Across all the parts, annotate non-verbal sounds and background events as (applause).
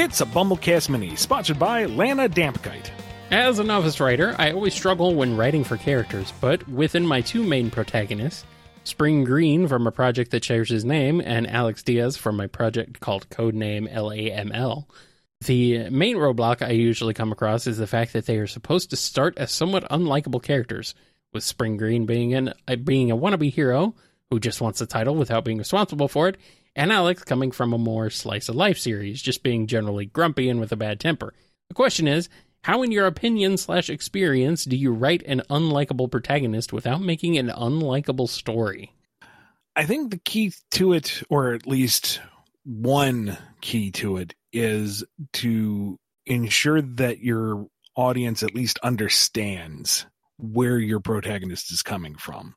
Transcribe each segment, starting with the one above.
It's a BumbleKast Mini, sponsored by Lana DampKite. As a novice writer, I always struggle when writing for characters, but within my two main protagonists, Spring Green from a project that shares his name, and Alex Diaz from my project called Codename LAML, the main roadblock I usually come across is the fact that they are supposed to start as somewhat unlikable characters, with Spring Green being an uh, being a wannabe hero who just wants the title without being responsible for it, and Alex coming from a more slice of life series, just being generally grumpy and with a bad temper. The question is, how in your opinion slash experience do you write an unlikable protagonist without making an unlikable story? I think the key to it, or at least one key to it, is to ensure that your audience at least understands where your protagonist is coming from.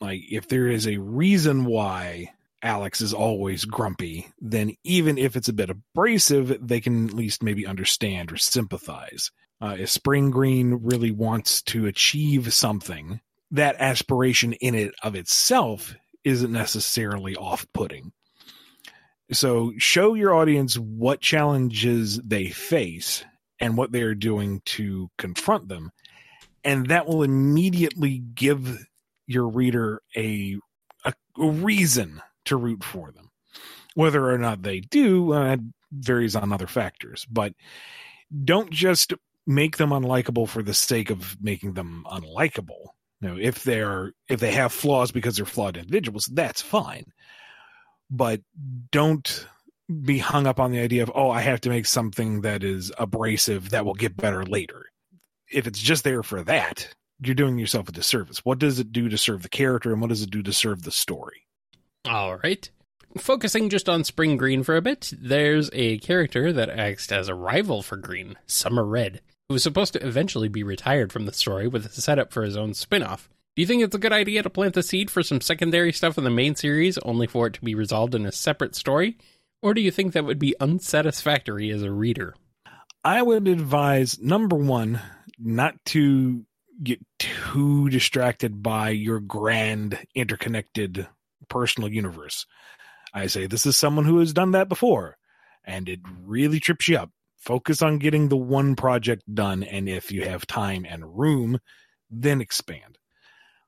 Like, if there is a reason why Alex is always grumpy, then even if it's a bit abrasive, they can at least maybe understand or sympathize. Uh, if Spring Green really wants to achieve something, that aspiration in it of itself isn't necessarily off putting. So show your audience what challenges they face and what they are doing to confront them. And that will immediately give your reader a, a reason to root for them. Whether or not they do uh, varies on other factors, but don't just make them unlikable for the sake of making them unlikable. You know, if they're if they have flaws because they're flawed individuals, that's fine. But don't be hung up on the idea of oh, I have to make something that is abrasive that will get better later. If it's just there for that, you're doing yourself a disservice. What does it do to serve the character, and what does it do to serve the story? All right. Focusing just on Spring Green for a bit, there's a character that acts as a rival for Green, Summer Red, who was supposed to eventually be retired from the story with a setup for his own spin off. Do you think it's a good idea to plant the seed for some secondary stuff in the main series only for it to be resolved in a separate story? Or do you think that would be unsatisfactory as a reader? I would advise number one, not to get too distracted by your grand interconnected personal universe. I say this is someone who has done that before, and it really trips you up. Focus on getting the one project done, and if you have time and room, then expand.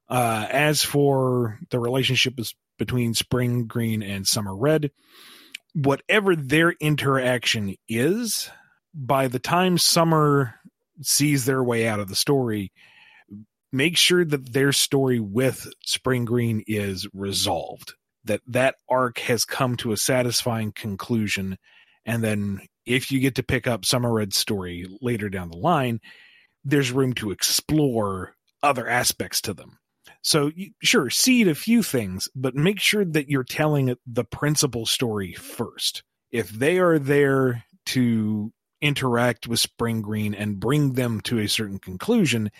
Uh, as for the relationship between Spring Green and Summer Red, whatever their interaction is, by the time Summer sees their way out of the story, make sure that their story with Spring Green is resolved, that that arc has come to a satisfying conclusion, and then if you get to pick up Summer Red's story later down the line, there's room to explore other aspects to them. So, sure, seed a few things, but make sure that you're telling the principal story first. If they are there to interact with Spring Green and bring them to a certain conclusion,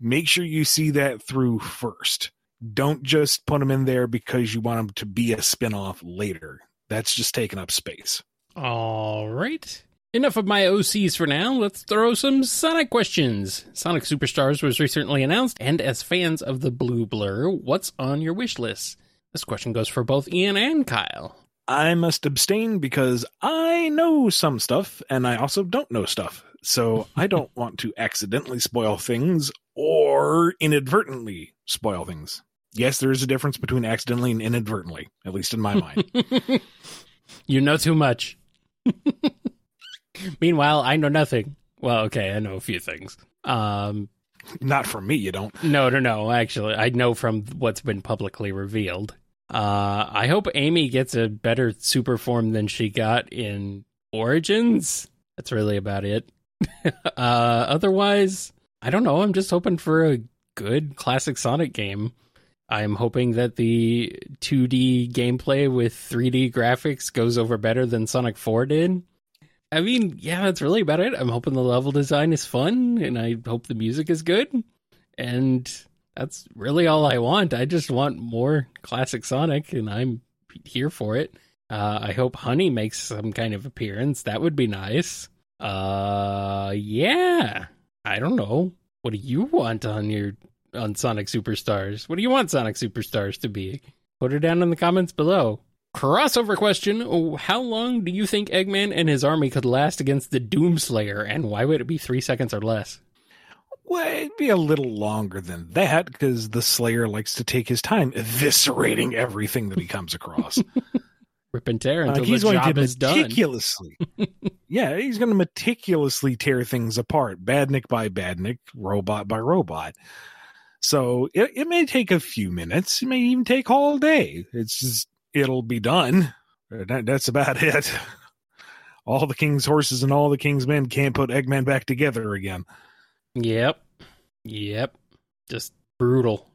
make sure you see that through first. Don't just put them in there because you want them to be a spinoff later. That's just taking up space. All right. Enough of my OCs for now. Let's throw some Sonic questions. Sonic Superstars was recently announced, and as fans of the Blue Blur, what's on your wish list? This question goes for both Ian and Kyle. I must abstain because I know some stuff and I also don't know stuff. So I (laughs) don't want to accidentally spoil things or inadvertently spoil things. Yes, there is a difference between accidentally and inadvertently, at least in my (laughs) mind. you know too much. (laughs) Meanwhile, I know nothing. Well, okay, I know a few things. Um, Not from me, you don't. No, no, no. Actually, I know from what's been publicly revealed. Uh, I hope Amy gets a better super form than she got in Origins. That's really about it. (laughs) uh, otherwise, I don't know. I'm just hoping for a good classic Sonic game. I'm hoping that the 2D gameplay with 3D graphics goes over better than Sonic 4 did. I mean, yeah, that's really about it. I'm hoping the level design is fun and I hope the music is good. And that's really all I want. I just want more classic Sonic and I'm here for it. Uh, I hope Honey makes some kind of appearance. That would be nice. Uh, yeah. I don't know. What do you want on your on Sonic Superstars? What do you want Sonic Superstars to be? Put it down in the comments below. Crossover question How long do you think Eggman and his army could last against the Doomslayer, and why would it be three seconds or less? Well, it'd be a little longer than that because the Slayer likes to take his time eviscerating everything that he comes across. (laughs) Rip and tear Uh, until he's the going job to is done. meticulously, (laughs) yeah, he's going to meticulously tear things apart, badnik by badnik, robot by robot. So it, it may take a few minutes. It may even take all day. It's just it'll be done. That, that's about it. (laughs) All the king's horses and all the king's men can't put Eggman back together again. Yep. Yep. Just brutal.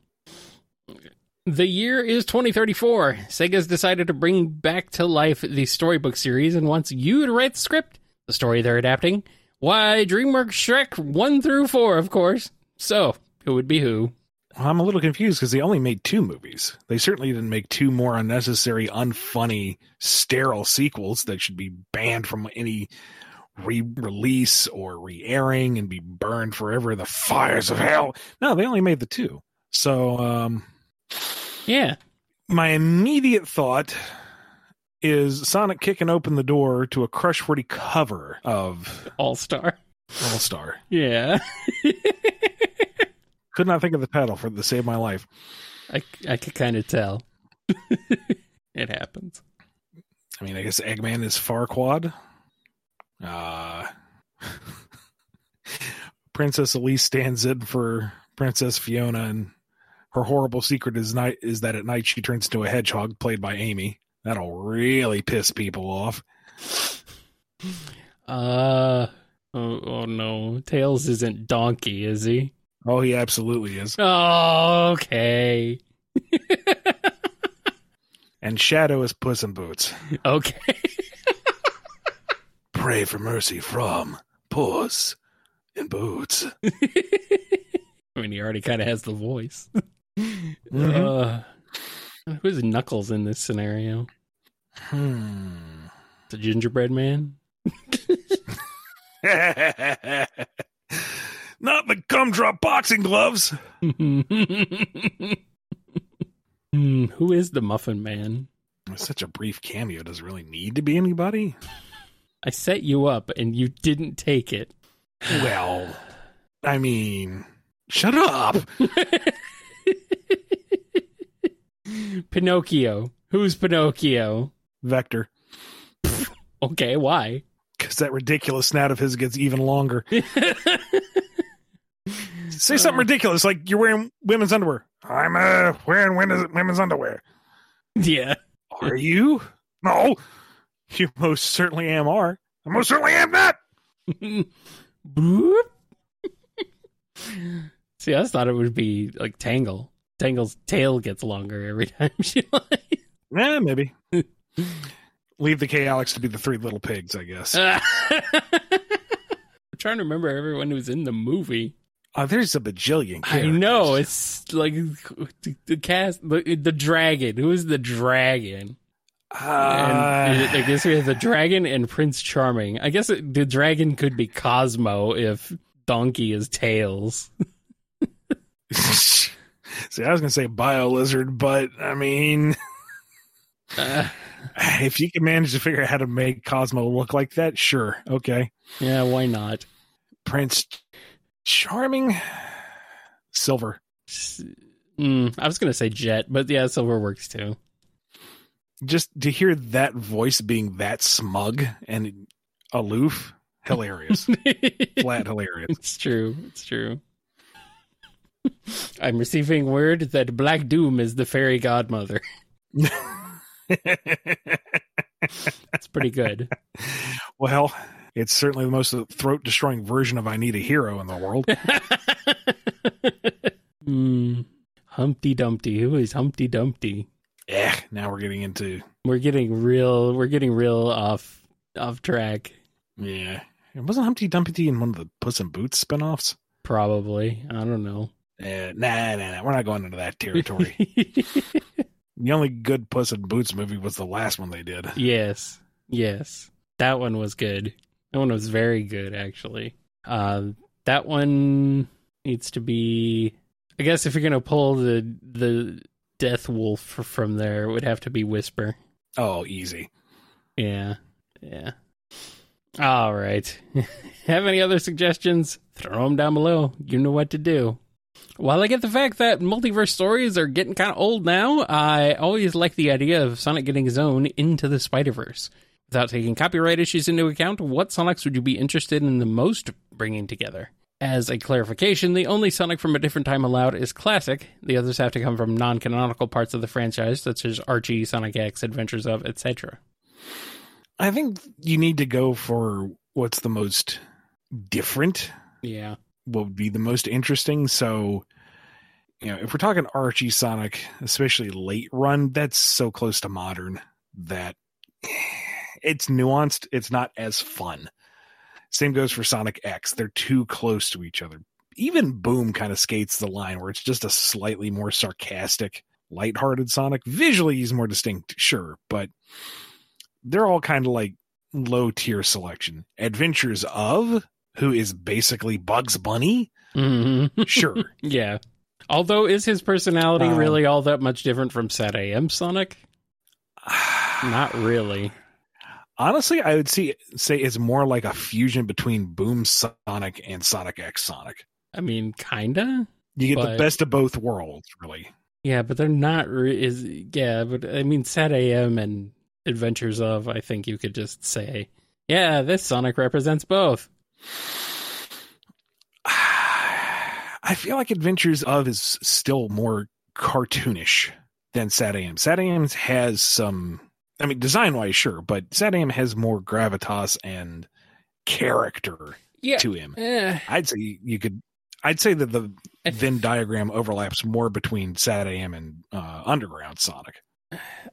The year is 2034. Sega's decided to bring back to life the storybook series and wants you to write the script. The story they're adapting? Why, DreamWorks Shrek 1 through 4, of course. So, who would be who? I'm a little confused because they only made two movies. They certainly didn't make two more unnecessary, unfunny, sterile sequels that should be banned from any re-release or re-airing and be burned forever in the fires of hell. No, they only made the two. So, um, Yeah. my immediate thought is Sonic kicking open the door to a Crush 40 cover of All Star. All Star. Yeah. (laughs) Could not think of the title for the save my life. I, I could kind of tell. (laughs) it happens. I mean, I guess Eggman is Farquaad. Uh, (laughs) Princess Elise stands in for Princess Fiona, and her horrible secret is night is that at night she turns into a hedgehog, played by Amy. That'll really piss people off. Uh, oh, oh no. Tails isn't Donkey, is he? Oh, he absolutely is. Oh, okay. (laughs) And Shadow is Puss in Boots. Okay. (laughs) Pray for mercy from Puss in Boots. (laughs) I mean, he already kind of has the voice. Mhm. Uh, who's Knuckles in this scenario? Hmm. The gingerbread man? (laughs) Not the gumdrop boxing gloves. (laughs) Hmm, who is the muffin man? Such a brief cameo. Does it really need to be anybody? I set you up and you didn't take it. Well, I mean, shut up. (laughs) Pinocchio. Who's Pinocchio? Vector. Okay, why? Because that ridiculous snout of his gets even longer. (laughs) Say something ridiculous like you're wearing women's underwear. I'm uh, wearing women's, women's underwear. yeah. Are you? No. You most certainly am are. I most certainly am not. (laughs) (laughs) See, I thought it would be like Tangle. Tangle's tail gets longer every (laughs) time she lies. Yeah, maybe. Leave the Chaotix to be the three little pigs, I guess. I'm trying to remember everyone who's in the movie. Uh, there's a bajillion. I know it's like the, the cast, the, the dragon. Who is the dragon? And Uh, I guess we have the dragon and Prince Charming. I guess it, the dragon could be Cosmo if Donkey is Tails. (laughs) See, I was gonna say bio lizard, but I mean, Uh, (laughs) (sighs) if you can manage to figure out how to make Cosmo look like that, sure, okay. yeah, why not? Prince Charming, Silver. Mm, I was gonna say Jet, but yeah, Silver works too. Just to hear that voice being that smug and aloof, hilarious, (laughs) flat hilarious. It's true. It's true. (laughs) I'm receiving word that Black Doom is the fairy godmother. (laughs) That's pretty good. well, it's certainly the most throat destroying version of I Need a Hero in the world. Hmm. Humpty Dumpty. Who is Humpty Dumpty? Eh, now we're getting into We're getting real. We're getting real off off track. yeah. It wasn't Humpty Dumpty in one of the Puss in Boots spinoffs. Probably. I don't know. Uh, nah, nah, nah. We're not going into that territory. (laughs) the only good Puss in Boots movie was the last one they did. yes. Yes. That one was good. That one was very good, actually. Uh, that one needs to be. I guess if you're gonna pull the the Death Wolf from there, would have to be Whisper. Oh, easy. Yeah, yeah. All right. (laughs) have any other suggestions? Throw them down below. You know what to do. While I get the fact that multiverse stories are getting kind of old now, I always like the idea of Sonic getting his own into the Spider Verse. Without taking copyright issues into account, what Sonics would you be interested in the most bringing together? As a clarification, the only Sonic from a different time allowed is classic. The others have to come from non canonical parts of the franchise, such as Archie, Sonic X, Adventures of, etc. I think you need to go for what's the most different. Yeah. What would be the most interesting. So, you know, if we're talking Archie Sonic, especially late run, that's so close to modern that (sighs) it's nuanced. It's not as fun. Same goes for Sonic X. They're too close to each other. Even Boom kind of skates the line where it's just a slightly more sarcastic, lighthearted Sonic. Visually, he's more distinct, sure, but they're all kind of like low tier selection. Adventures of, who is basically Bugs Bunny, mm-hmm. (laughs) sure. yeah. Although, is his personality um, really all that much different from SatAM Sonic? (sighs) Not really honestly, I would see say it's more like a fusion between Boom Sonic and Sonic X Sonic. I mean, kinda. You get but, the best of both worlds, really. Yeah, but they're not. Re- is yeah, but I mean, SatAM and Adventures of. I think you could just say, yeah, this Sonic represents both. (sighs) I feel like Adventures of is still more cartoonish than SatAM. SatAM has some I mean, design wise, sure, but SatAM has more gravitas and character yeah. to him. Eh. I'd say you could. I'd say that the Venn diagram overlaps more between SatAM and uh, Underground Sonic.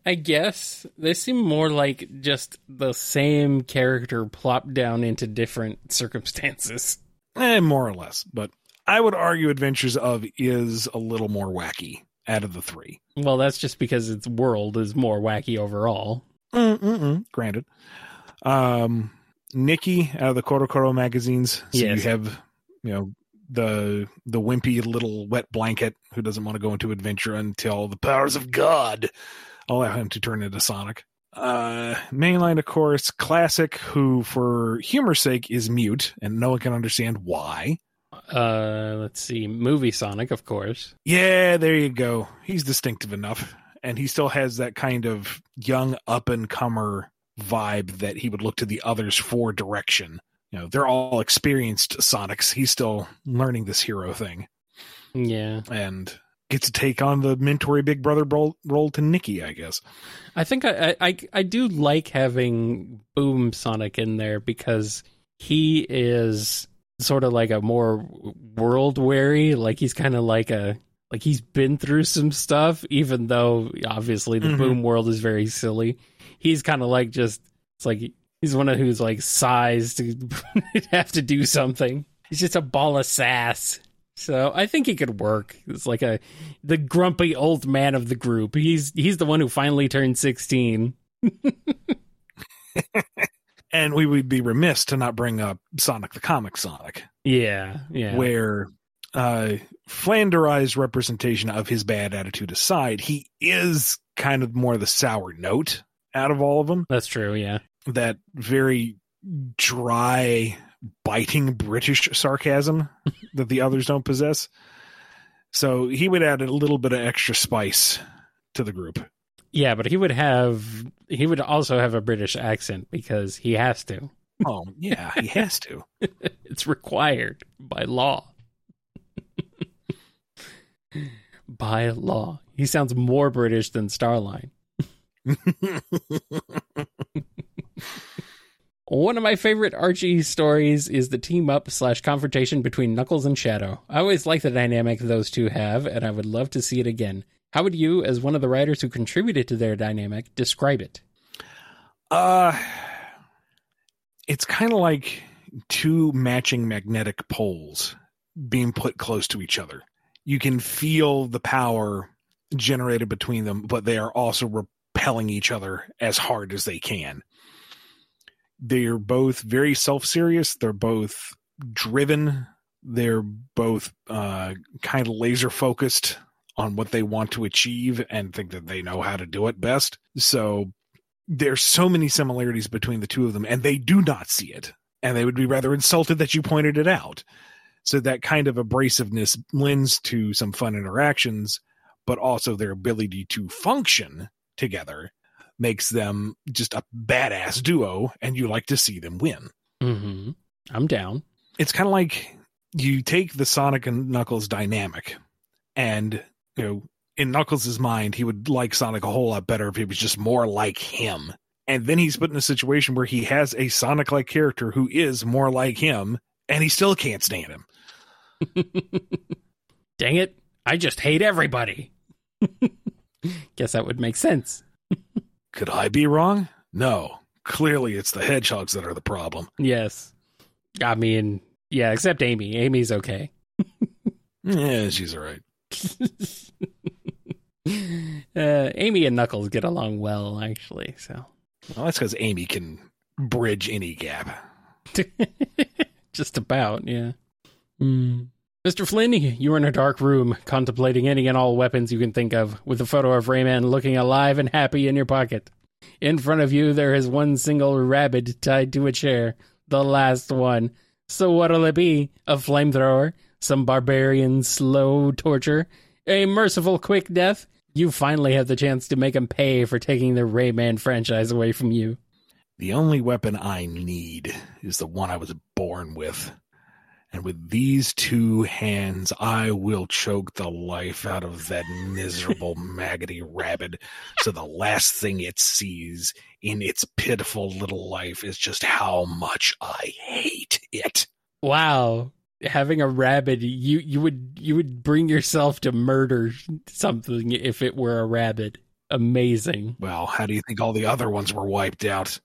I guess they seem more like just the same character plopped down into different circumstances. Eh, more or less, but I would argue Adventures of is a little more wacky out of the three. Well, that's just because its world is more wacky overall. Mm-mm-mm. Granted. Um, Nikki out of the CoroCoro magazines. So yes. you have, you know, the the wimpy little wet blanket who doesn't want to go into adventure until the powers of God allow him to turn into Sonic. Uh, mainline, of course, classic, who for humor's sake is mute, and no one can understand why. Uh, let's see, movie Sonic, of course. Yeah, there you go. He's distinctive enough, and he still has that kind of young up and comer vibe that he would look to the others for direction. You know, they're all experienced Sonics. He's still learning this hero thing. Yeah, and gets to take on the mentory big brother role, role to Nikki, I guess. I think I, I I do like having Boom Sonic in there because he is sort of like a more world weary. Like he's kind of like a like he's been through some stuff, even though obviously the mm-hmm. boom world is very silly. He's kind of like just it's like he's one of who's like size to (laughs) have to do something. He's just a ball of sass. So I think he could work. It's like a the grumpy old man of the group. He's he's the one who finally turned sixteen. (laughs) and we would be remiss to not bring up Sonic the Comic Sonic. Yeah, yeah. Where uh Flanderized representation of his bad attitude aside, he is kind of more the sour note out of all of them. That's true, yeah. That very dry, biting British sarcasm (laughs) that the others don't possess. So he would add a little bit of extra spice to the group. Yeah, but he would have he would also have a British accent because he has to. Oh, yeah, he has to. (laughs) it's required by law. (laughs) by law. He sounds more British than Starline. (laughs) One of my favorite Archie stories is the team up slash confrontation between Knuckles and Shadow. I always like the dynamic those two have, and I would love to see it again. How would you, as one of the writers who contributed to their dynamic, describe it? Uh, it's kind of like two matching magnetic poles being put close to each other. You can feel the power generated between them, but they are also repelling each other as hard as they can. They are both very self serious. They're both driven. they're both uh, kind of laser focused on what they want to achieve and think that they know how to do it best. So there's so many similarities between the two of them, and they do not see it. And they would be rather insulted that you pointed it out. So that kind of abrasiveness lends to some fun interactions, but also their ability to function together makes them just a badass duo, and you like to see them win. Mm-hmm. I'm down. It's kind of like you take the Sonic and Knuckles dynamic, and you know, in Knuckles' mind, he would like Sonic a whole lot better if he was just more like him. And then he's put in a situation where he has a Sonic like character who is more like him, and he still can't stand him. (laughs) Dang it. I just hate everybody. (laughs) Guess that would make sense. (laughs) Could I be wrong? No. Clearly, it's the hedgehogs that are the problem. Yes. I mean, yeah, except Amy. Amy's okay. Yeah, she's all right. Uh, Amy and Knuckles get along well, actually. So Well, that's because Amy can bridge any gap. (laughs) just about, yeah. Mm. Mr. Flynn, you are in a dark room, contemplating any and all weapons you can think of, with a photo of Rayman looking alive and happy in your pocket. In front of you, there is one single rabbit tied to a chair, the last one. So what'll it be? A flamethrower? Some barbarian slow torture? A merciful quick death? You finally have the chance to make him pay for taking the Rayman franchise away from you. The only weapon I need is the one I was born with. And with these two hands, I will choke the life out of that miserable, (laughs) maggoty rabbit. So the last thing it sees in its pitiful little life is just how much I hate it. Wow. Having a rabbit, you, you would you would bring yourself to murder something if it were a rabbit. Amazing. Well, how do you think all the other ones were wiped out?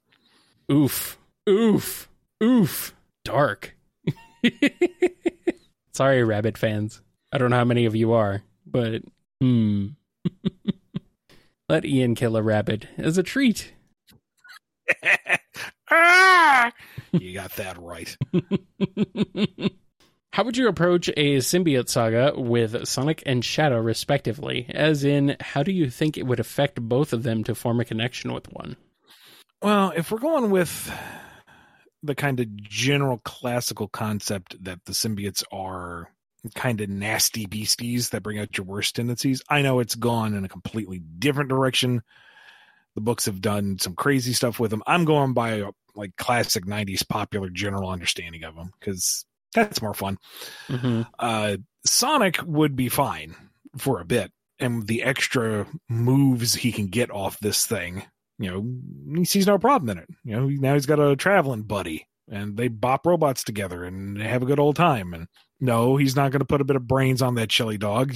Oof. Oof. Oof. Dark. (laughs) Sorry, rabbit fans. I don't know how many of you are, but hmm. (laughs) Let Ian kill a rabbit as a treat. (laughs) ah! You got that right. How would you approach a symbiote saga with Sonic and Shadow, respectively? As in, how do you think it would affect both of them to form a connection with one? Well, if we're going with the kind of general classical concept that the symbiotes are kind of nasty beasties that bring out your worst tendencies, I know it's gone in a completely different direction. The books have done some crazy stuff with them. I'm going by like classic 90s popular general understanding of them because that's more fun. Mm-hmm. Uh, Sonic would be fine for a bit, and the extra moves he can get off this thing, you know, he sees no problem in it. You know, now he's got a traveling buddy, and they bop robots together and have a good old time. And no, he's not going to put a bit of brains on that chili dog.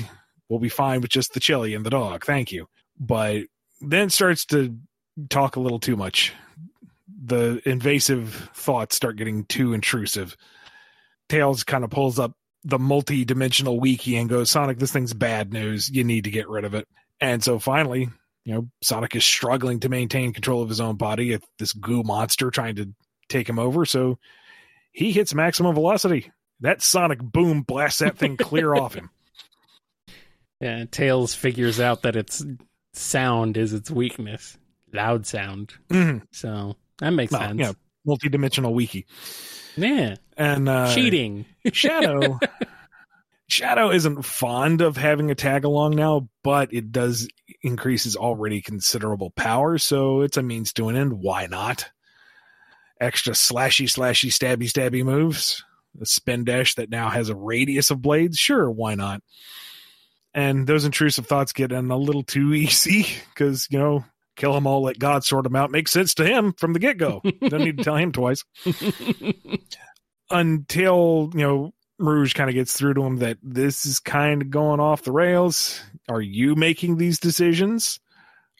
We'll be fine with just the chili and the dog. Thank you. But then starts to talk a little too much. The invasive thoughts start getting too intrusive. Tails kind of pulls up the multi-dimensional wiki and goes, Sonic, this thing's bad news. You need to get rid of it. And so finally, you know, Sonic is struggling to maintain control of his own body at this goo monster trying to take him over. So he hits maximum velocity. That sonic boom blasts that thing clear off him. (laughs) Yeah, Tails figures out that its sound is its weakness, loud sound. Mhm. So that makes Well, sense. yeah, multi-dimensional wiki. Yeah, And uh, cheating. (laughs) Shadow Shadow isn't fond of having a tag along now, but it does increase his already considerable power, so it's a means to an end. Why not? Extra slashy, slashy, stabby, stabby moves. A spin dash that now has a radius of blades. Sure, why not? And those intrusive thoughts get in a little too easy because, you know, kill them all, let God sort them out. Makes sense to him from the get go. (laughs) Don't need to tell him twice (laughs) until you know Rouge kind of gets through to him that this is kind of going off the rails. Are you making these decisions?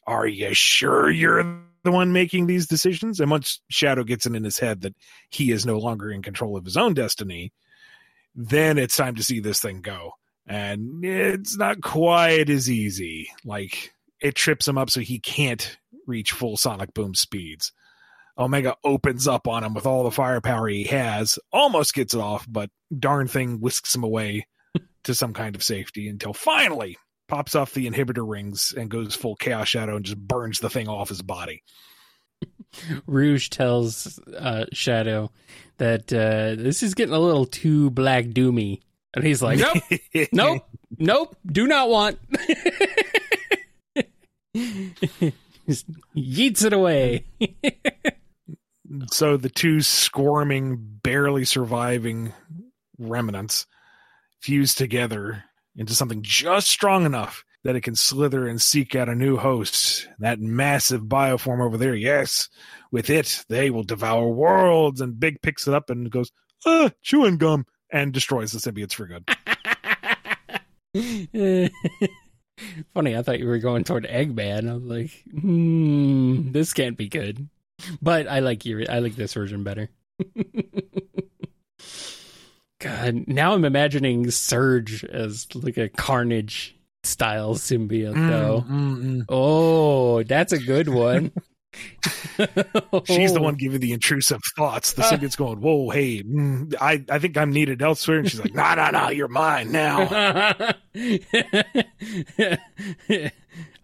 Are you sure you're the one making these decisions? And once Shadow gets it in his head that he is no longer in control of his own destiny, then it's time to see this thing go. And it's not quite as easy. Like it trips him up so he can't reach full sonic boom speeds. Omega opens up on him with all the firepower he has, almost gets it off, but darn thing whisks him away (laughs) to some kind of safety until finally pops off the inhibitor rings and goes full chaos shadow and just burns the thing off his body. (laughs) Rouge tells uh, Shadow that uh, this is getting a little too black doomy, and he's like, "Nope, (laughs) nope, nope, do not want." Just (laughs) yeets it away. so the two squirming, barely surviving remnants fuse together into something just strong enough that it can slither and seek out a new host. That massive bioform over there, yes, with it, they will devour worlds. And Big picks it up and goes, ah, chewing gum, and destroys the symbiotes for good. (laughs) Funny, I thought you were going toward Eggman. I was like, hmm, this can't be good. But I like your, I like this version better. (laughs) God, now I'm imagining Surge as like a Carnage style symbiote, mm, though. Mm, mm. Oh, that's a good one. (laughs) (laughs) She's the one giving the intrusive thoughts. The symbiote's going, "Whoa, hey, mm, I, I think I'm needed elsewhere." And she's like, "No, no, no, you're mine now." (laughs)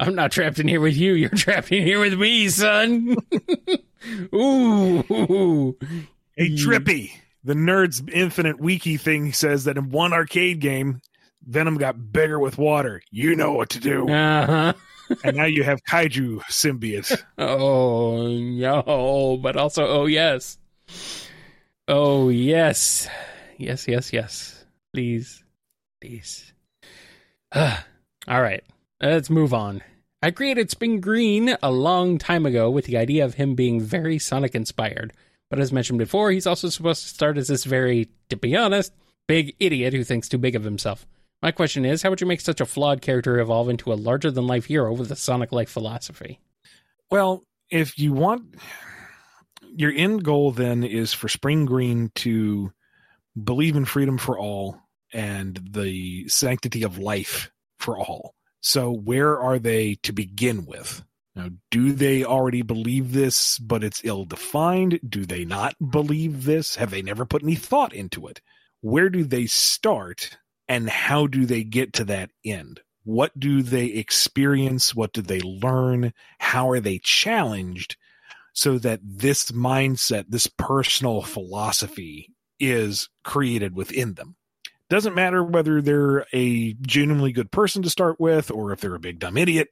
I'm not trapped in here with you. You're trapped in here with me, son. (laughs) Ooh. Hey, Drippy, the Nerds Infinite Wiki thing says that in one arcade game, Venom got bigger with water. You know what to do. Uh-huh. And now you have kaiju symbiotes. (laughs) Oh no, but also oh yes. Oh yes. Yes, yes, yes. Please. Please. All right. Let's move on. I created Spring Green a long time ago with the idea of him being very Sonic inspired. But as mentioned before, he's also supposed to start as this very, to be honest, big idiot who thinks too big of himself. My question is, how would you make such a flawed character evolve into a larger than life hero with a Sonic like philosophy? Well, if you want your end goal then is for Spring Green to believe in freedom for all and the sanctity of life for all. So where are they to begin with? Now, do they already believe this, but it's ill defined? Do they not believe this? Have they never put any thought into it? Where do they start and how do they get to that end? What do they experience? What do they learn? How are they challenged so that this mindset, this personal philosophy is created within them? Doesn't matter whether they're a genuinely good person to start with or if they're a big dumb idiot.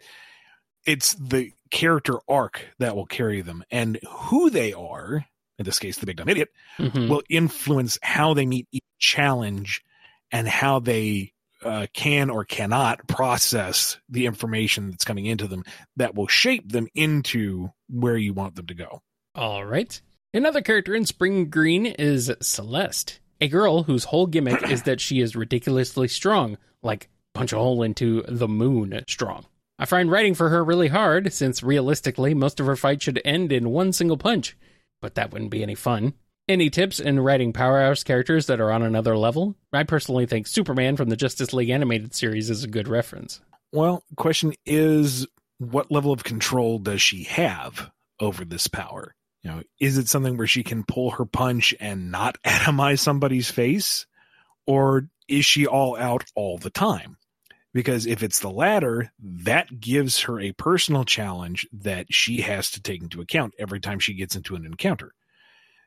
It's the character arc that will carry them and who they are, in this case, the big dumb idiot, mm-hmm. will influence how they meet each challenge and how they uh, can or cannot process the information that's coming into them that will shape them into where you want them to go. All right. Another character in Spring Green is Celeste, a girl whose whole gimmick is that she is ridiculously strong, like punch a hole into the moon strong. I find writing for her really hard, since realistically, most of her fights should end in one single punch, but that wouldn't be any fun. Any tips in writing powerhouse characters that are on another level? I personally think Superman from the Justice League animated series is a good reference. Well, question is what level of control does she have over this power? You know, is it something where she can pull her punch and not (laughs) atomize somebody's face? Or is she all out all the time? Because if it's the latter, that gives her a personal challenge that she has to take into account every time she gets into an encounter.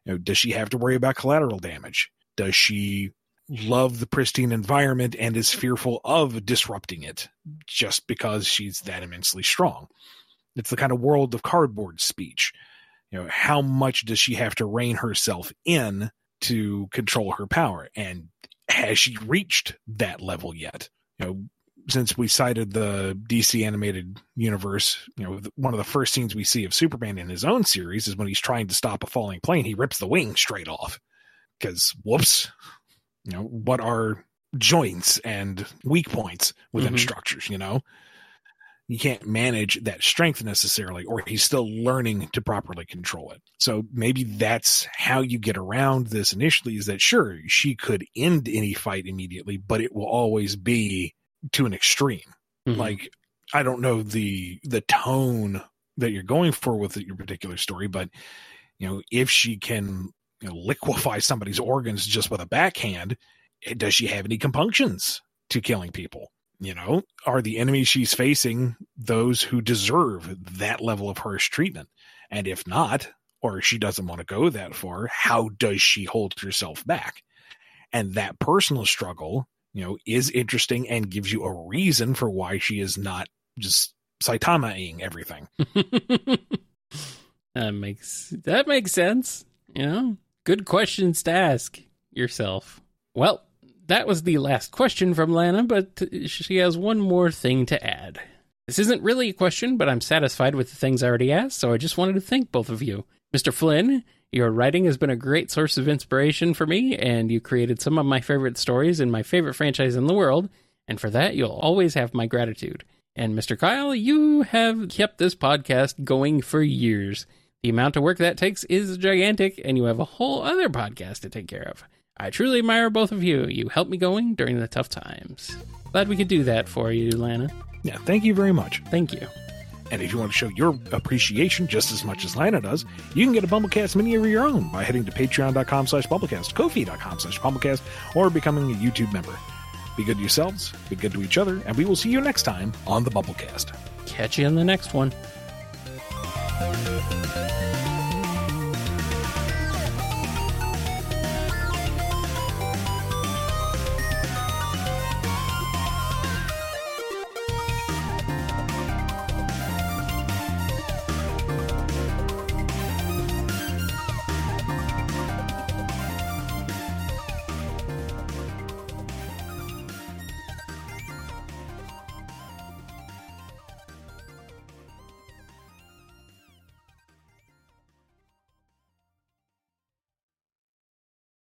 You know, does she have to worry about collateral damage? Does she love the pristine environment and is fearful of disrupting it just because she's that immensely strong? It's the kind of world of cardboard speech. You know, how much does she have to rein herself in to control her power? And has she reached that level yet? You know, since we cited the DC animated universe, you know, one of the first scenes we see of Superman in his own series is when he's trying to stop a falling plane, he rips the wing straight off. Because, whoops, you know, what are joints and weak points within mm-hmm. structures, you know? You can't manage that strength necessarily, or he's still learning to properly control it. So maybe that's how you get around this initially is that sure, she could end any fight immediately, but it will always be to an extreme. Mm-hmm. Like I don't know the the tone that you're going for with your particular story, but You know, if she can you know, liquefy somebody's organs just with a backhand, eh, does she have any compunctions to killing people? You know, are the enemies she's facing those who deserve that level of harsh treatment? And if not, or she doesn't want to go that far, how does she hold herself back? And that personal struggle, you know, is interesting and gives you a reason for why she is not just Saitama-ing everything. (laughs) that makes that makes sense. You know, good questions to ask yourself. Well, that was the last question from Lana, but she has one more thing to add. This isn't really a question, but I'm satisfied with the things I already asked, so I just wanted to thank both of you. Mr. Flynn, your writing has been a great source of inspiration for me, and you created some of my favorite stories in my favorite franchise in the world, and for that, you'll always have my gratitude. And Mr. Kyle, you have kept this podcast going for years. The amount of work that takes is gigantic, and you have a whole other podcast to take care of. I truly admire both of you. You helped me going during the tough times. Glad we could do that for you, Lana. Yeah, thank you very much. Thank you. And if you want to show your appreciation just as much as Lana does, you can get a BumbleKast mini of your own by heading to patreon.com slash bumblekast, kofi.com slash bumblekast, or becoming a YouTube member. Be good to yourselves, be good to each other, and we will see you next time on the BumbleKast. Catch you in the next one.